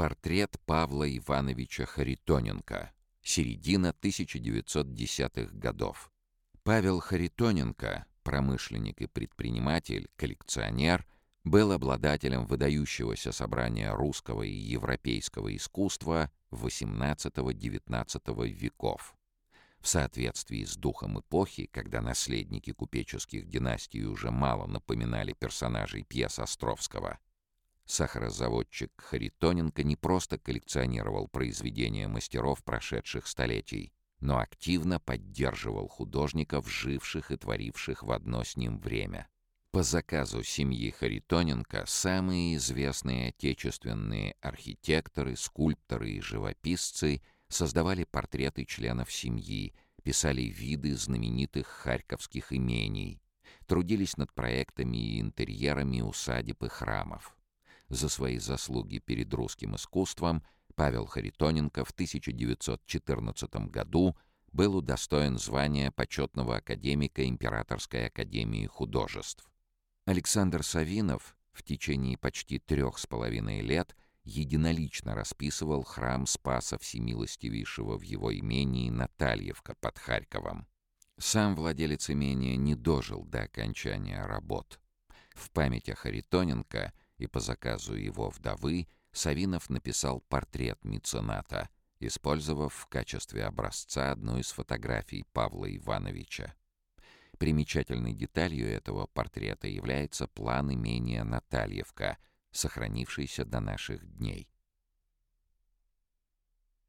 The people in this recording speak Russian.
Портрет Павла Ивановича Харитоненко. Середина 1910-х годов. Павел Харитоненко, промышленник и предприниматель, коллекционер, был обладателем выдающегося собрания русского и европейского искусства XVIII-XIX веков. В соответствии с духом эпохи, когда наследники купеческих династий уже мало напоминали персонажей пьес Островского – Сахарозаводчик Харитоненко не просто коллекционировал произведения мастеров прошедших столетий, но активно поддерживал художников, живших и творивших в одно с ним время. По заказу семьи Харитоненко самые известные отечественные архитекторы, скульпторы и живописцы создавали портреты членов семьи, писали виды знаменитых харьковских имений, трудились над проектами и интерьерами усадеб и храмов. За свои заслуги перед русским искусством Павел Харитоненко в 1914 году был удостоен звания почетного академика Императорской академии художеств. Александр Савинов в течение почти трех с половиной лет единолично расписывал храм Спаса Всемилостивейшего в его имении Натальевка под Харьковом. Сам владелец имения не дожил до окончания работ. В память о Харитоненко и по заказу его вдовы Савинов написал портрет мецената, использовав в качестве образца одну из фотографий Павла Ивановича. Примечательной деталью этого портрета является план имения Натальевка, сохранившийся до наших дней.